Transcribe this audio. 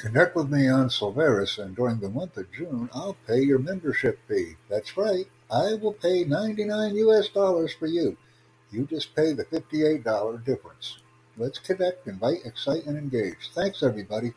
Connect with me on Silveris and during the month of June I'll pay your membership fee. That's right, I will pay 99 US dollars for you. You just pay the $58 difference. Let's connect, invite, excite, and engage. Thanks everybody.